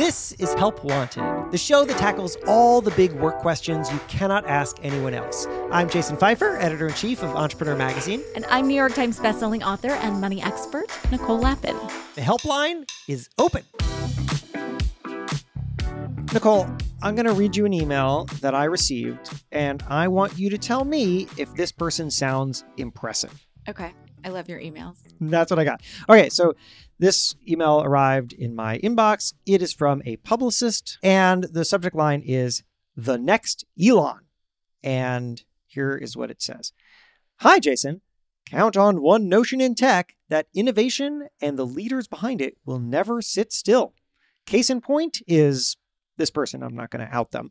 This is Help Wanted, the show that tackles all the big work questions you cannot ask anyone else. I'm Jason Feifer, editor in chief of Entrepreneur Magazine. And I'm New York Times bestselling author and money expert, Nicole Lapin. The helpline is open. Nicole, I'm going to read you an email that I received, and I want you to tell me if this person sounds impressive. Okay. I love your emails. That's what I got. Okay, so this email arrived in my inbox. It is from a publicist, and the subject line is The Next Elon. And here is what it says Hi, Jason. Count on one notion in tech that innovation and the leaders behind it will never sit still. Case in point is this person. I'm not going to out them.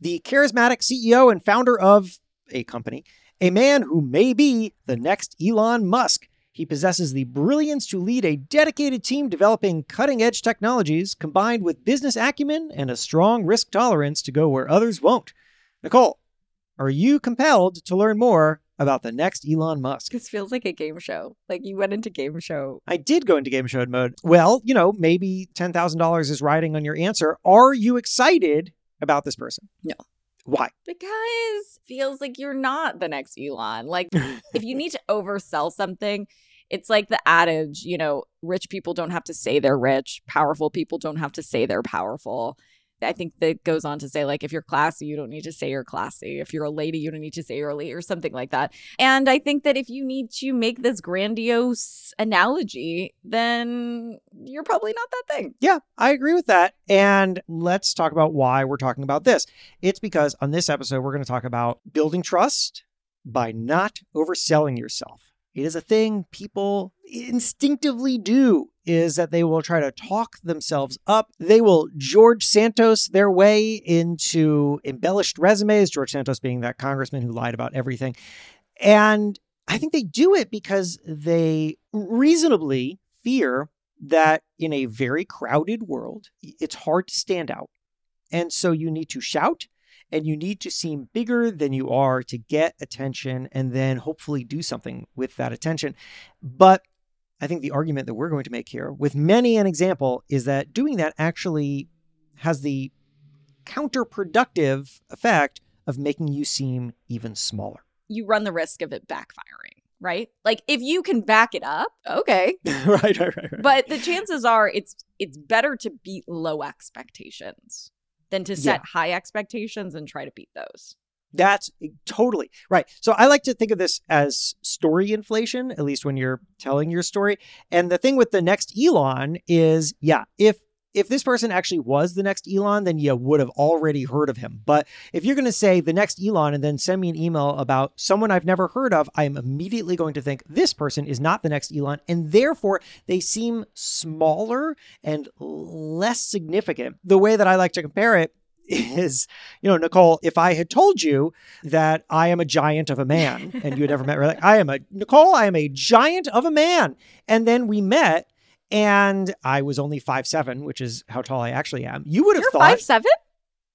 The charismatic CEO and founder of a company a man who may be the next Elon Musk. He possesses the brilliance to lead a dedicated team developing cutting edge technologies combined with business acumen and a strong risk tolerance to go where others won't. Nicole, are you compelled to learn more about the next Elon Musk? This feels like a game show. Like you went into game show. I did go into game show mode. Well, you know, maybe $10,000 is riding on your answer. Are you excited about this person? No. Why? Because feels like you're not the next Elon. Like if you need to oversell something, it's like the adage, you know, rich people don't have to say they're rich, powerful people don't have to say they're powerful. I think that goes on to say, like, if you're classy, you don't need to say you're classy. If you're a lady, you don't need to say you're a lady or something like that. And I think that if you need to make this grandiose analogy, then you're probably not that thing. Yeah, I agree with that. And let's talk about why we're talking about this. It's because on this episode, we're going to talk about building trust by not overselling yourself. It is a thing people instinctively do is that they will try to talk themselves up. They will George Santos their way into embellished resumes, George Santos being that congressman who lied about everything. And I think they do it because they reasonably fear that in a very crowded world, it's hard to stand out. And so you need to shout and you need to seem bigger than you are to get attention and then hopefully do something with that attention. But I think the argument that we're going to make here, with many an example, is that doing that actually has the counterproductive effect of making you seem even smaller. You run the risk of it backfiring, right? Like if you can back it up, okay. right, right, right, right. But the chances are it's it's better to beat low expectations than to set yeah. high expectations and try to beat those. That's eh, totally right. So I like to think of this as story inflation, at least when you're telling your story. And the thing with the next Elon is, yeah, if if this person actually was the next Elon, then you would have already heard of him. But if you're going to say the next Elon and then send me an email about someone I've never heard of, I am immediately going to think this person is not the next Elon. And therefore, they seem smaller and less significant. The way that I like to compare it is, you know, Nicole, if I had told you that I am a giant of a man and you had never met, like, I am a, Nicole, I am a giant of a man. And then we met and I was only five seven, which is how tall I actually am. You would have You're thought. five seven?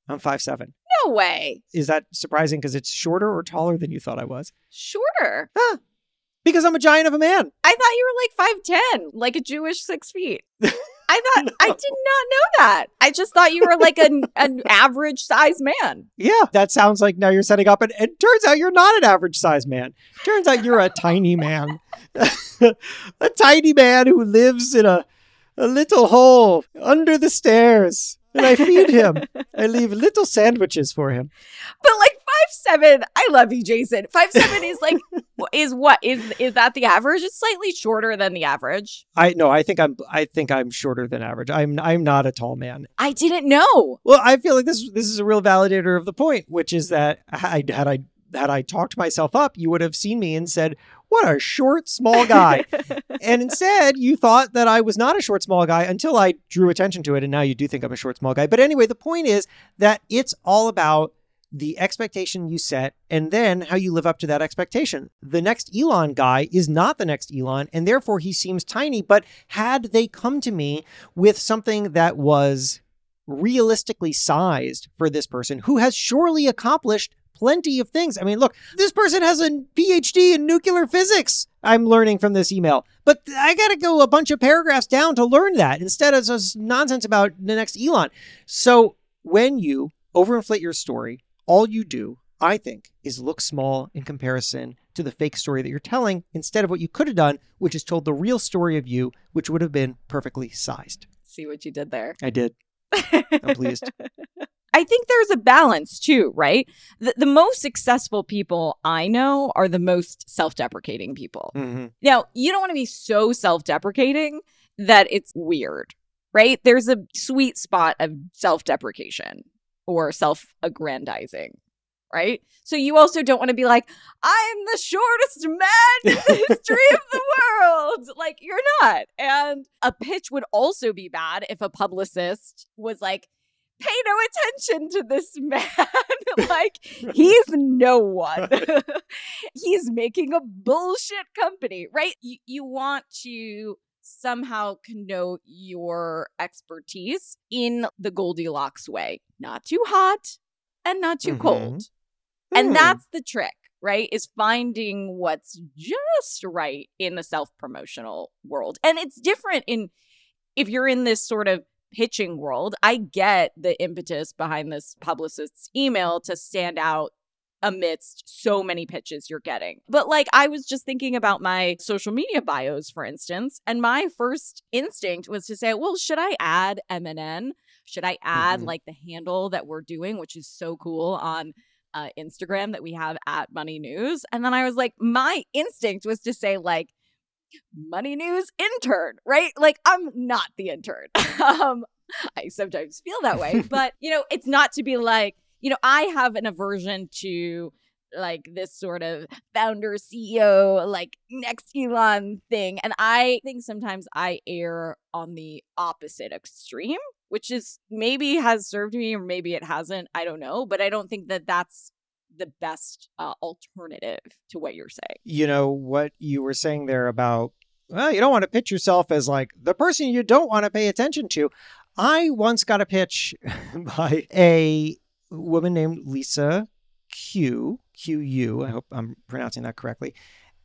I'm five seven. No way. Is that surprising because it's shorter or taller than you thought I was? Shorter. Ah, because I'm a giant of a man. I thought you were like five ten, like a Jewish six feet. I thought no. I did not know that. I just thought you were like an, an average size man. Yeah, that sounds like now you're setting up, and it turns out you're not an average size man. Turns out you're a tiny man, a tiny man who lives in a a little hole under the stairs and I feed him. I leave little sandwiches for him. But like five seven, I love you, Jason. Five seven is like is what is is that the average? It's slightly shorter than the average. I no, I think I'm I think I'm shorter than average. I'm I'm not a tall man. I didn't know. Well, I feel like this this is a real validator of the point, which is that I, had I had I talked myself up, you would have seen me and said, what a short, small guy. and instead, you thought that I was not a short, small guy until I drew attention to it. And now you do think I'm a short, small guy. But anyway, the point is that it's all about the expectation you set and then how you live up to that expectation. The next Elon guy is not the next Elon, and therefore he seems tiny. But had they come to me with something that was realistically sized for this person who has surely accomplished plenty of things. I mean, look, this person has a PhD in nuclear physics. I'm learning from this email. But I got to go a bunch of paragraphs down to learn that instead of nonsense about the next Elon. So when you overinflate your story, all you do, I think, is look small in comparison to the fake story that you're telling instead of what you could have done, which is told the real story of you, which would have been perfectly sized. See what you did there. I did. I'm pleased. I think there's a balance too, right? The, the most successful people I know are the most self deprecating people. hmm Now, you don't want to be so self deprecating that it's weird, right? There's a sweet spot of self deprecation or self aggrandizing, right? So you also don't want to be like, I'm the shortest man in the history of the world. Like, you're not. And a pitch would also be bad if a publicist was like, pay no attention to this man. like, he's no one. he's making a bullshit company, right? You, you want to somehow connote your expertise in the Goldilocks way. Not too hot and not too Mhm. cold. Hmm. And that's the trick, right? Is finding what's just right in the self promotional world. And it's different in if you're in this sort of pitching world. I get the impetus behind this publicist's email to stand out amidst so many pitches you're getting. But like I was just thinking about my social media bios for instance, and my first instinct was to say, "Well, should I add MNN? Should I add Mhm. like the handle that we're doing, which is so cool on uh, Instagram that we have at Money News?" And then I was like, my instinct was to say like Money News intern, right? Like I'm not the intern. um I sometimes feel that way, but you know, it's not to be like, you know, I have an aversion to like this sort of founder CEO like next Elon thing and I think sometimes I err on the opposite extreme which is maybe has served me or maybe it hasn't I don't know but I don't think that that's the best uh, alternative to what you're saying. You know what you were saying there about well you don't want to pitch yourself as like the person you don't want to pay attention to. I once got a pitch by a woman named lisa Q, Q U, I hope i'm pronouncing that correctly.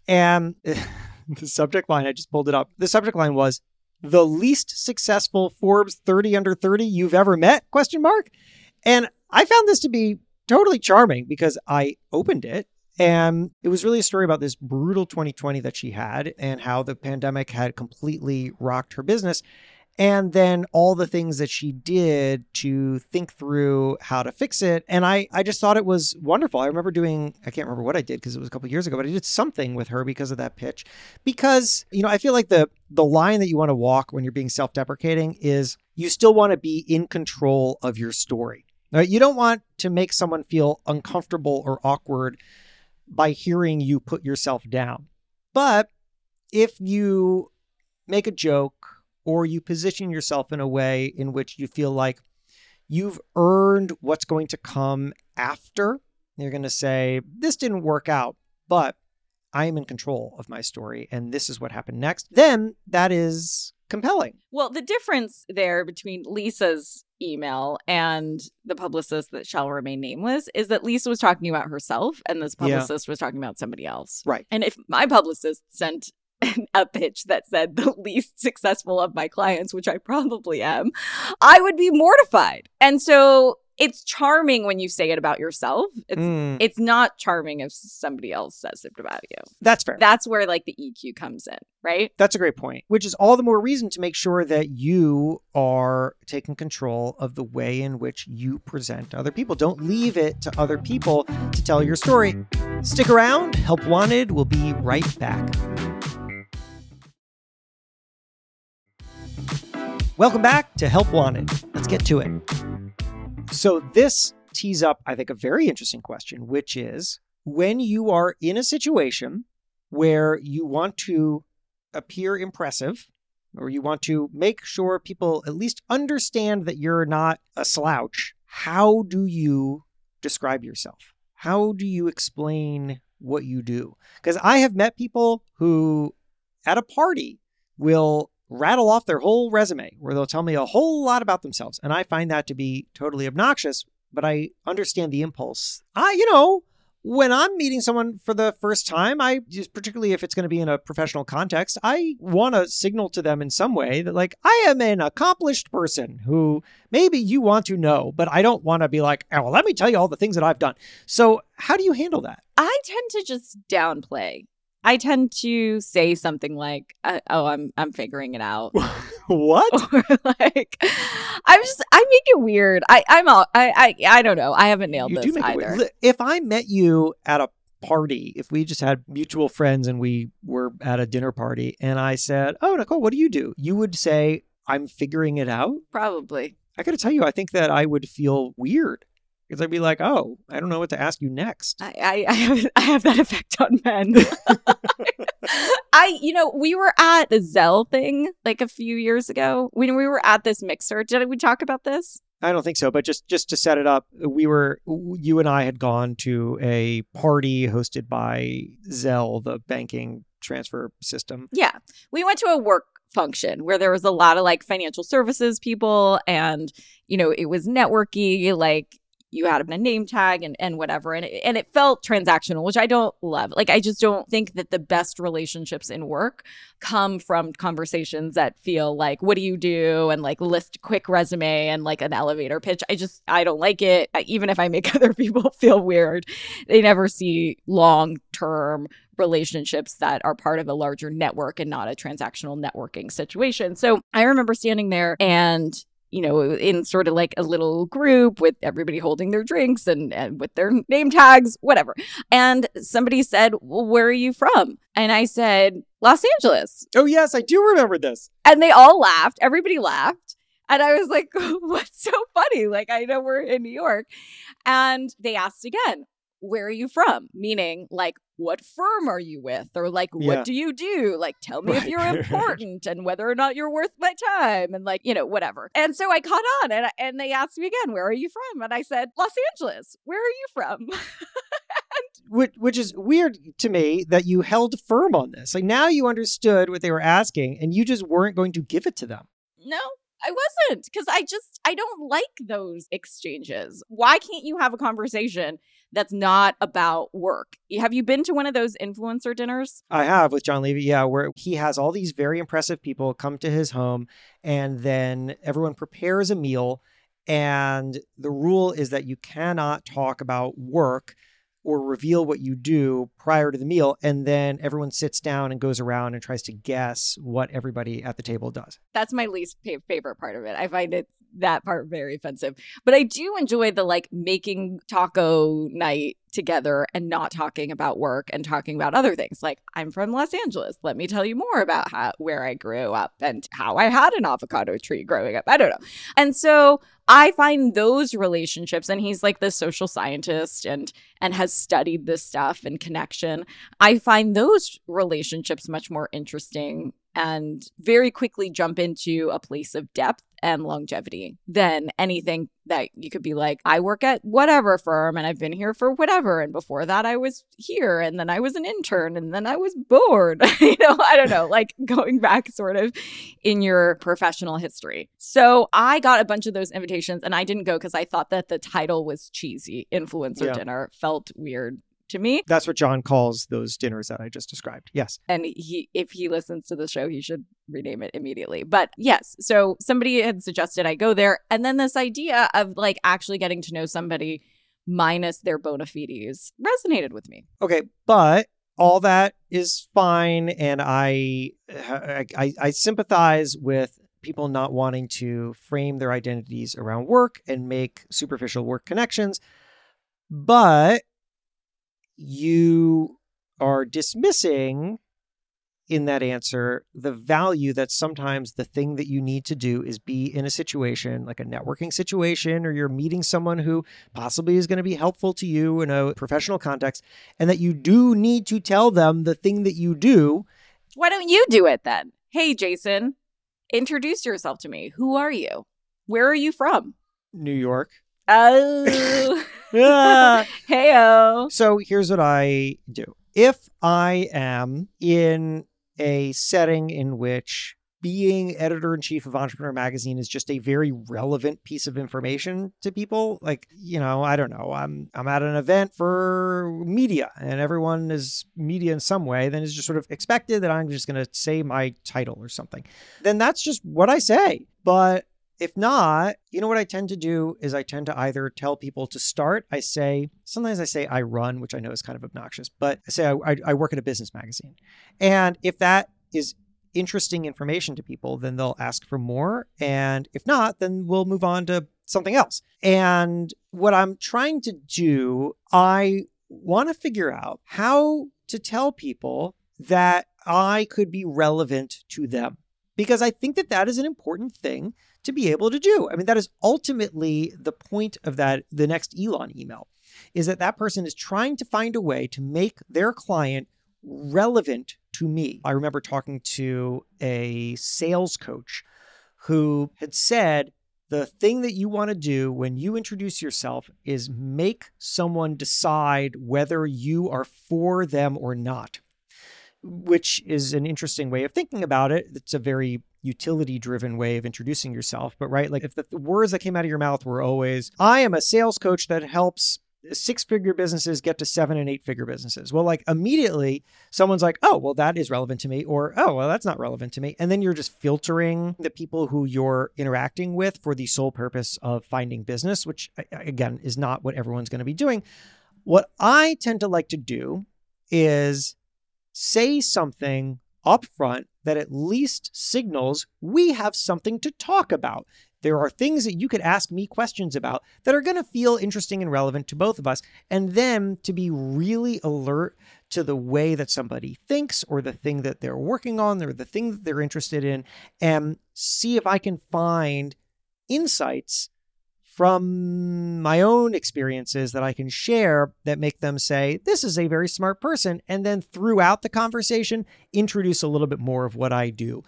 And the subject line i just pulled it up. The subject line was the least successful forbes 30 under 30 you've ever met? question mark. And i found this to be totally charming because i opened it and it was really a story about this brutal 2020 that she had and how the pandemic had completely rocked her business. And then all the things that she did to think through how to fix it. And I, I just thought it was wonderful. I remember doing, I can't remember what I did because it was a couple years ago, but I did something with her because of that pitch. Because, you know, I feel like the the line that you want to walk when you're being self-deprecating is you still want to be in control of your story. Right? You don't want to make someone feel uncomfortable or awkward by hearing you put yourself down. But if you make a joke or you position yourself in a way in which you feel like you've earned what's going to come after, you're going to say, This didn't work out, but I am in control of my story and this is what happened next, then that is compelling. Well, the difference there between Lisa's email and the publicist that shall remain nameless is that Lisa was talking about herself and this Yeah. publicist was talking about somebody else. Right. And if my publicist sent a pitch that said the least successful of my clients, which I probably am, I would be mortified. And so it's charming when you say it about yourself. It's Mm, it's not charming if somebody else says it about you. that's fair. That's where like the EQ comes in, right? That's a great point, which is all the more reason to make sure that you are taking control of the way in which you present to other people. Don't leave it to other people to tell your story. Stick around. Help Wanted will be right back. Welcome back to Help Wanted. Let's get to it. So, this tees up, I think, a very interesting question, which is when you are in a situation where you want to appear impressive or you want to make sure people at least understand that you're not a slouch, how do you describe yourself? How do you explain what you do? Because I have met people who at a party will rattle off their whole resume where they'll tell me a whole lot about themselves. And I find that to be totally obnoxious, but I understand the impulse. I, you know, when I'm meeting someone for the first time, I just particularly if it's going to be in a professional context, I want to signal to them in some way that like I am an accomplished person who maybe you want to know, but I don't want to be like, oh, well, let me tell you all the things that I've done. So how do you handle that? I tend to just downplay. I tend to say something like, uh, "Oh, I'm I'm figuring it out," what? or like, "I'm just I make it weird." I I'm all I I I don't know. I haven't nailed you this do make it either. If I met you at a party, if we just had mutual friends and we were at a dinner party, and I said, "Oh, Nicole, what do you do?" You would say, "I'm figuring it out." Probably. I got to tell you, I think that I would feel weird because I'd be like, "Oh, I don't know what to ask you next." I, I, I have I have that effect on men. I you know we were at the Zelle thing like a few years ago when we were at this mixer. Did we talk about this? I don't think so, but just just to set it up, we were you and I had gone to a party hosted by Zelle, the banking transfer system. Yeah, we went to a work function where there was a lot of like financial services people, and you know it was networky, like you had them a name tag and, and whatever. And it, and it felt transactional which i don't love. Like i just don't think that the best relationships in work come from conversations that feel like what do you do? and like list quick resume and like an elevator pitch. I just i don't like it. Even if i make other people feel weird they never see long term relationships that are part of a larger network and not a transactional networking situation. So i remember standing there and you know, in sort of like a little group with everybody holding their drinks and, and with their name tags, whatever. And somebody said, Well, where are you from? And I said, Los Angeles. Oh yes, I do remember this. And they all laughed. Everybody laughed. And I was like, What's so funny? Like, I know we're in New York. And they asked again, Where are you from? Meaning, like, what firm are you with? Or like, what Yeah. do you do? Like, tell me if you're right, right. important and whether or not you're worth my time and like, you know, whatever. And so I caught on and, and they asked me again, where are you from? And I said, Los Angeles. Where are you from? which, which is weird to me that you held firm on this. Like now you understood what they were asking and you just weren't going to give it to them. no, I wasn't because I just, I don't like those exchanges. Why can't you have a conversation that's not about work? Have you been to one of those influencer dinners? I have with Jon Levy, yeah, where he has all these very impressive people come to his home and then everyone prepares a meal. And the rule is that you cannot talk about work or reveal what you do prior to the meal. And then everyone sits down and goes around and tries to guess what everybody at the table does. That's my least favorite part of it. I find it that part very offensive. But I do enjoy the like making taco night together and not talking about work and talking about other things. Like I'm from Los Angeles. Let me tell you more about how where I grew up and how I had an avocado tree growing up. I don't know. And so I find those relationships and he's like the social scientist and and has studied this stuff and connection. I find those relationships much more interesting and very quickly jump into a place of depth and longevity than anything that you could be like, I work at whatever firm and I've been here for whatever. And before that, I was here and then I was an intern and then I was bored. you know, I don't know, like going back sort of in your professional history. So I got a bunch of those invitations and I didn't go because I thought that the title was cheesy. Influencer Yeah. dinner felt weird to me. That's what Jon calls those dinners that I just described. Yes. and he if he listens to the show he should rename it immediately but yes so somebody had suggested i go there and then this idea of like actually getting to know somebody minus their bona fides resonated with me Okay, but all that is fine, and I, I, I, I sympathize with people not wanting to frame their identities around work and make superficial work connections, but you are dismissing in that answer the value that sometimes the thing that you need to do is be in a situation like a networking situation or you're meeting someone who possibly is going to be helpful to you in a professional context and that you do need to tell them the thing that you do. why don't you do it then hey jason introduce yourself to me who are you where are you from New York. Oh Ah. heyo so here's what I do. If I am in a setting in which being editor in chief of Entrepreneur Magazine is just a very relevant piece of information to people. Like, you know, I don't know, I'm I'm at an event for media and everyone is media in some way, then it's just sort of expected that I'm just going to say my title or something. Then that's just what I say. But if not, you know what I tend to do is I tend to either tell people to start. I say, sometimes I say I run, which I know is kind of obnoxious, but I say I, I work at a business magazine. And if that is interesting information to people, then they'll ask for more. And if not, then we'll move on to something else. And what I'm trying to do, I want to figure out how to tell people that I could be relevant to them. Because I think that that is an important thing to be able to do. I mean, that is ultimately the point of that, the next Elon email, is that that person is trying to find a way to make their client relevant to me. I remember talking to a sales coach who had said, the thing that you want to do when you introduce yourself is make someone decide whether you are for them or not, which is an interesting way of thinking about it. It's a very utility driven way of introducing yourself. But, right, like if the, words that came out of your mouth were always, I am a sales coach that helps six figure businesses get to seven and eight figure businesses. Well, like immediately someone's like, oh, well, that is relevant to me, or oh, well, that's not relevant to me. And then you're just filtering the people who you're interacting with for the sole purpose of finding business, which again is not what everyone's going to be doing. What I tend to like to do is say something upfront that at least signals we have something to talk about. There are things that you could ask me questions about that are going to feel interesting and relevant to both of us. And then to be really alert to the way that somebody thinks or the thing that they're working on or the thing that they're interested in and see if I can find insights from my own experiences that I can share that make them say, This is a very smart person. And then throughout the conversation, introduce a little bit more of what I do.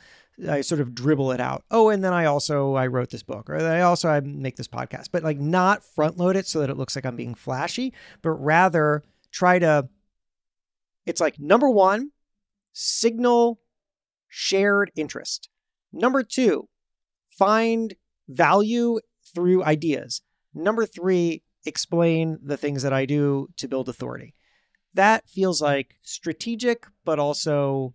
I sort of dribble it out. Oh, and then I also I wrote this book, or I also I make this podcast, but like not front load it so that it looks like I'm being flashy, but rather try to. It's like number one, signal shared interest. Number two, find value through ideas. Number three, explain the things that I do to build authority. That feels like strategic, but also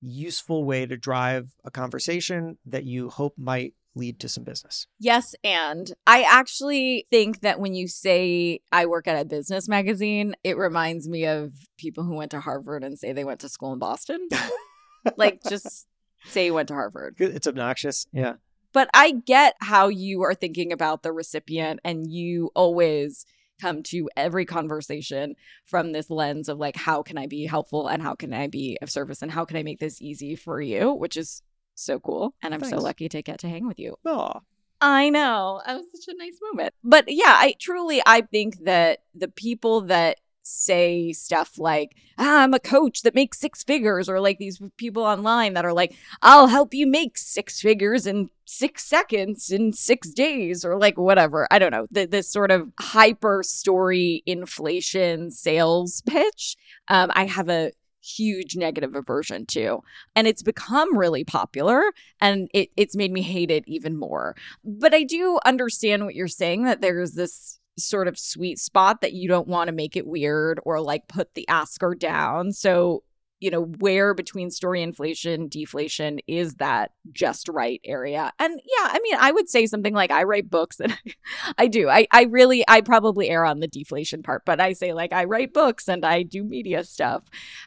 useful way to drive a conversation that you hope might lead to some business. Yes. And I actually think that when you say I work at a business magazine, it reminds me of people who went to Harvard and say they went to school in Boston. like just say you went to Harvard. It's obnoxious. Yeah. But I get how you are thinking about the recipient and you always come to every conversation from this lens of like how can I be helpful and how can I be of service and how can I make this easy for you, which is so cool. And I'm Thanks. so lucky to get to hang with you. Aw. I know. That was such a nice moment. But yeah, I truly I think that the people that say stuff like, ah, I'm a coach that makes six figures, or like these people online that are like, I'll help you make six figures in six seconds in six days, or like whatever. I don't know. This sort of hyper story inflation sales pitch. Um, I have a huge negative aversion to. And it's become really popular and it, it's made me hate it even more. But I do understand what you're saying that there's this sort of sweet spot that you don't want to make it weird or like put the asker down. So, you know, where between story inflation, deflation is that just right area. And yeah, I mean, I would say something like I write books and I do. I, I really, I probably err on the deflation part, but I say like I write books and I do media stuff.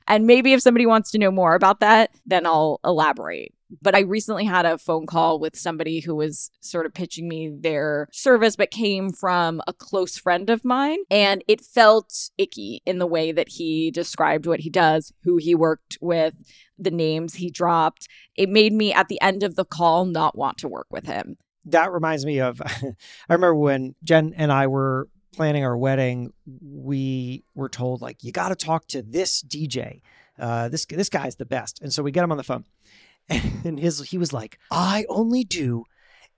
And maybe if somebody wants to know more about that, then I'll elaborate. But I recently had a phone call with somebody who was sort of pitching me their service, but came from a close friend of mine. And it felt icky in the way that he described what he does, who he worked with, the names he dropped. It made me at the end of the call not want to work with him. That reminds me of, I remember when Jen and I were planning our wedding, we were told like, you got to talk to this DJ. Uh, this this guy's the best, and so we get him on the phone, and his he was like, I only do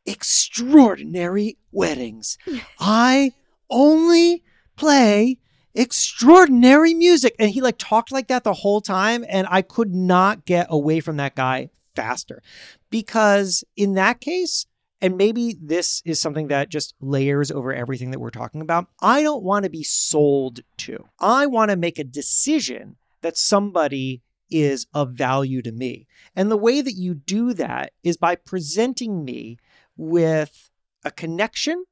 extraordinary weddings. I only play extraordinary music. And he like talked like that the whole time. And I could not get away from that guy faster. Because in that case, and maybe this is something that just layers over everything that we're talking about. I don't want to be sold to. I want to make a decision that somebody is of value to me. And the way that you do that is by presenting me with a connection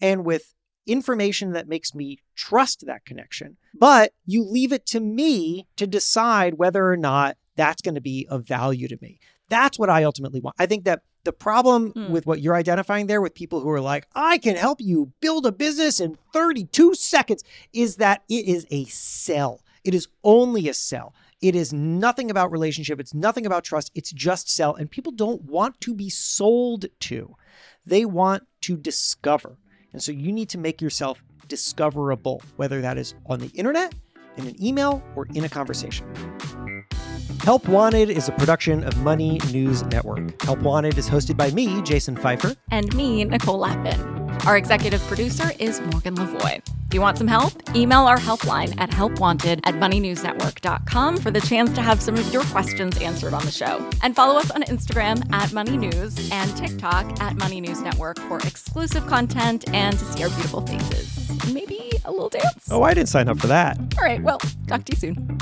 and with information that makes me trust that connection. But you leave it to me to decide whether or not that's going to be of value to me. That's what I ultimately want. I think that the problem Hmm. with what you're identifying there with people who are like, I can help you build a business in 32 seconds is that it is a sell. It is only a sell. It is nothing about relationship. It's nothing about trust. It's just sell. And people don't want to be sold to, they want to discover. And so you need to make yourself discoverable, whether that is on the internet, in an email, or in a conversation. Help Wanted is a production of Money News Network. Help Wanted is hosted by me, Jason Feifer. And me, Nicole Lapin. Our executive producer is Morgan Lavoie. If you want some help, email our helpline at helpwanted at moneynewsnetwork.com for the chance to have some of your questions answered on the show. And follow us on Instagram at Money News and TikTok at Money News Network for exclusive content and to see our beautiful faces. Maybe a little dance. Oh, I didn't sign up for that. All right, well, talk to you soon.